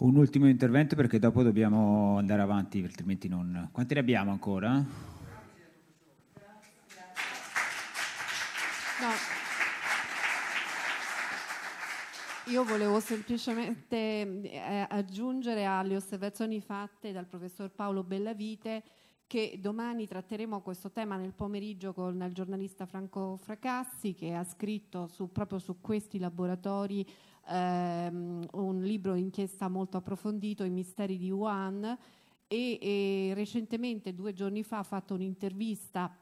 Un ultimo intervento perché dopo dobbiamo andare avanti, altrimenti non... Quanti ne abbiamo ancora? No. Io volevo semplicemente eh, aggiungere alle osservazioni fatte dal professor Paolo Bellavite che domani tratteremo questo tema nel pomeriggio con il giornalista Franco Fracassi che ha scritto su, proprio su questi laboratori ehm, un libro inchiesta molto approfondito, I misteri di Wuhan e, e recentemente, due giorni fa, ha fatto un'intervista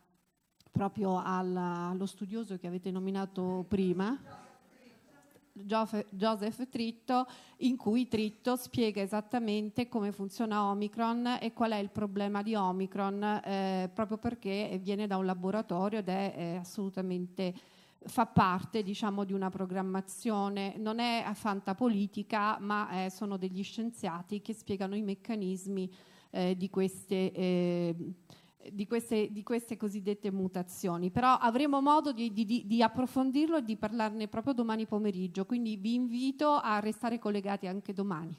proprio alla, allo studioso che avete nominato prima, Joseph Tritto, in cui Tritto spiega esattamente come funziona Omicron e qual è il problema di Omicron, eh, proprio perché viene da un laboratorio ed è, è assolutamente fa parte diciamo, di una programmazione, non è fantapolitica, ma eh, sono degli scienziati che spiegano i meccanismi eh, di queste eh, di queste, di queste, cosiddette mutazioni, però avremo modo di, di, di, approfondirlo e di parlarne proprio domani pomeriggio, quindi vi invito a restare collegati anche domani.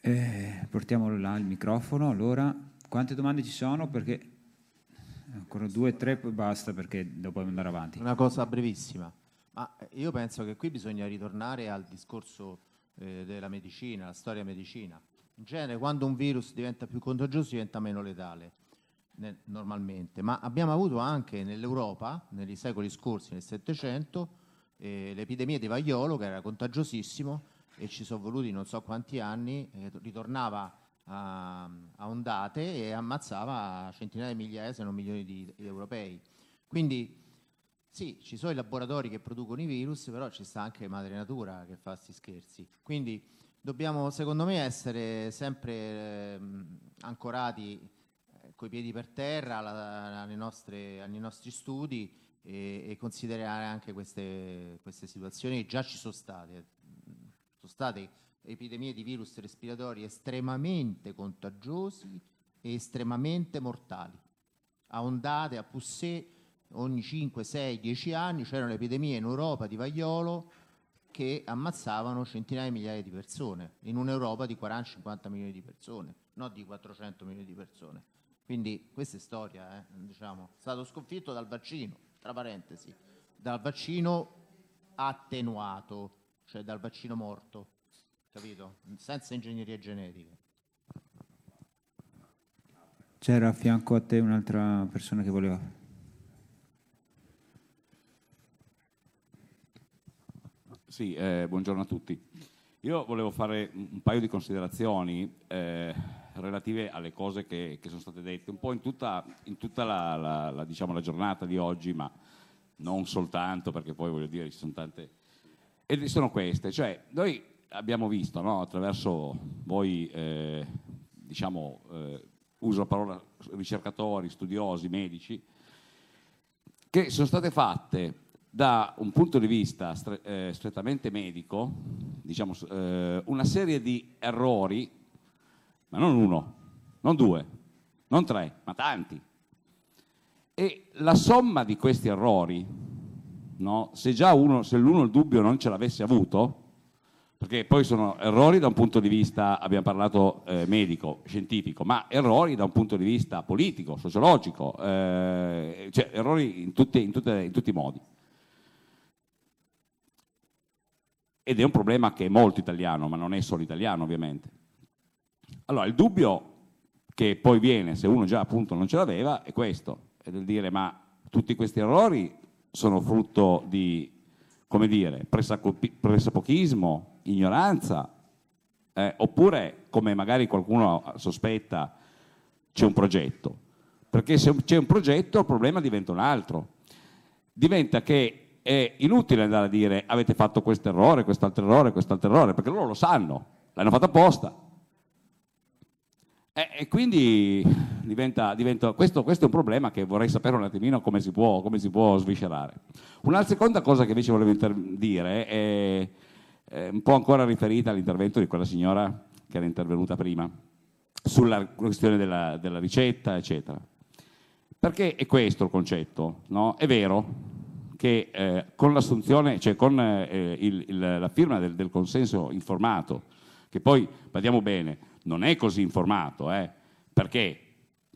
Eh, portiamo là il microfono, allora quante domande ci sono? Perché ancora due, tre, poi basta perché dopo andare avanti. Una cosa brevissima, ma io penso che qui bisogna ritornare al discorso eh, della medicina, la storia medicina in genere quando un virus diventa più contagioso diventa meno letale ne, normalmente, ma abbiamo avuto anche nell'Europa, negli secoli scorsi, nel Settecento, eh, l'epidemia di vaiolo che era contagiosissimo e ci sono voluti non so quanti anni, eh, ritornava a, a, ondate e ammazzava centinaia di migliaia, se non milioni di, di europei. Quindi sì, ci sono i laboratori che producono i virus, però ci sta anche madre natura che fa questi scherzi. Quindi dobbiamo secondo me essere sempre eh, ancorati eh, coi piedi per terra alla, alle nostre, ai nostri studi e, e considerare anche queste, queste, situazioni già ci sono state. Sono state epidemie di virus respiratori estremamente contagiosi e estremamente mortali. A ondate, a Poussé, ogni 5, 6, 10 anni c'erano epidemie in Europa di vaiolo che ammazzavano centinaia di migliaia di persone in un'Europa di 40-50 milioni di persone, non di 400 milioni di persone. Quindi questa è storia, eh, diciamo. è stato sconfitto dal vaccino, tra parentesi, dal vaccino attenuato, cioè dal vaccino morto, capito? Senza ingegneria genetica. C'era a fianco a te un'altra persona che voleva Sì, eh, buongiorno a tutti. Io volevo fare un paio di considerazioni eh, relative alle cose che, che, sono state dette, un po' in tutta, in tutta la, la, la, diciamo, la, giornata di oggi, ma non soltanto, perché poi voglio dire ci sono tante... E sono queste, cioè noi abbiamo visto no, attraverso voi, eh, diciamo, eh, uso la parola ricercatori, studiosi, medici, che sono state fatte da un punto di vista stre- eh, strettamente medico, diciamo, eh, una serie di errori, ma non uno, non due, non tre, ma tanti. E la somma di questi errori, no, se già uno, se l'uno il dubbio non ce l'avesse avuto, perché poi sono errori da un punto di vista, abbiamo parlato eh, medico, scientifico, ma errori da un punto di vista politico, sociologico, eh, cioè errori in, tutti, in, tutte, in tutti i modi. Ed è un problema che è molto italiano, ma non è solo italiano ovviamente. Allora, il dubbio che poi viene, se uno già appunto non ce l'aveva, è questo, è del dire ma tutti questi errori sono frutto di, come dire, pressapochismo, ignoranza, eh, oppure, come magari qualcuno sospetta, c'è un progetto. Perché se c'è un progetto il problema diventa un altro. Diventa che è inutile andare a dire avete fatto questo errore, quest'altro errore, quest'altro errore, perché loro lo sanno, l'hanno fatto apposta. E, e quindi diventa, diventa questo, questo, è un problema che vorrei sapere un attimino come si può, come si può sviscerare. Una seconda cosa che invece volevo inter- dire è, è un po' ancora riferita all'intervento di quella signora che era intervenuta prima, sulla questione della, della ricetta, eccetera. Perché è questo il concetto, no? È vero, che eh, con l'assunzione, cioè con eh, il, il, la firma del, del, consenso informato, che poi, badiamo bene, non è così informato, eh, perché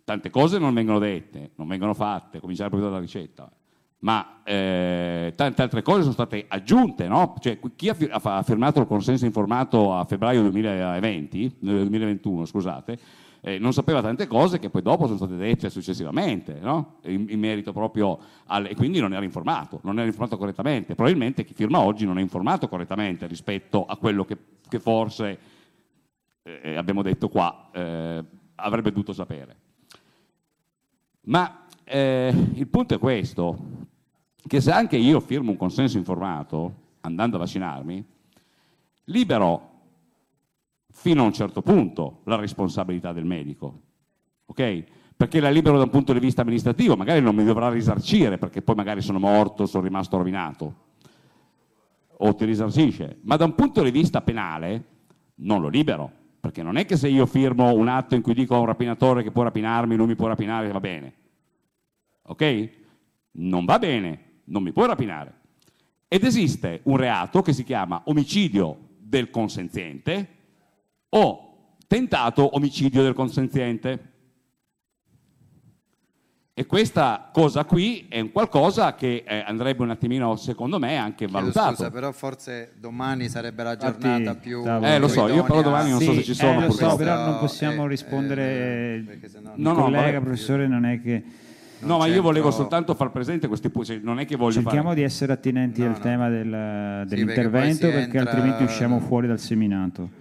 tante cose non vengono dette, non vengono fatte, cominciare proprio dalla ricetta, ma eh, tante altre cose sono state aggiunte, no? cioè, chi ha, ha firmato il consenso informato a febbraio 2020, 2021, scusate, eh, non sapeva tante cose che poi dopo sono state dette successivamente, no? in, in, merito proprio al... e quindi non era informato, non era informato correttamente. Probabilmente chi firma oggi non è informato correttamente rispetto a quello che, che forse, eh, abbiamo detto qua, eh, avrebbe dovuto sapere. Ma eh, il punto è questo, che se anche io firmo un consenso informato andando a vaccinarmi, libero fino a un certo punto la responsabilità del medico, ok? Perché la libero da un punto di vista amministrativo, magari non mi dovrà risarcire perché poi magari sono morto, sono rimasto rovinato, o ti risarcisce, ma da un punto di vista penale non lo libero, perché non è che se io firmo un atto in cui dico a un rapinatore che può rapinarmi, lui mi può rapinare, va bene, ok? Non va bene, non mi può rapinare. Ed esiste un reato che si chiama omicidio del consenziente, o tentato omicidio del consenziente. E questa cosa qui è un qualcosa che eh, andrebbe un attimino, secondo me, anche valutato. Scusa, però forse domani sarebbe la giornata Infatti, più. Eh, lo so, io però domani non sì, so se ci sono. Eh, lo so, però non possiamo rispondere. il No, no, collega, vabbè. professore, non è che. No, ma io volevo soltanto far presente questi punti, non è che voglio Cerchiamo fare... di essere attinenti al tema del- dell'intervento poi si perché, entra- altrimenti usciamo fuori dal seminato.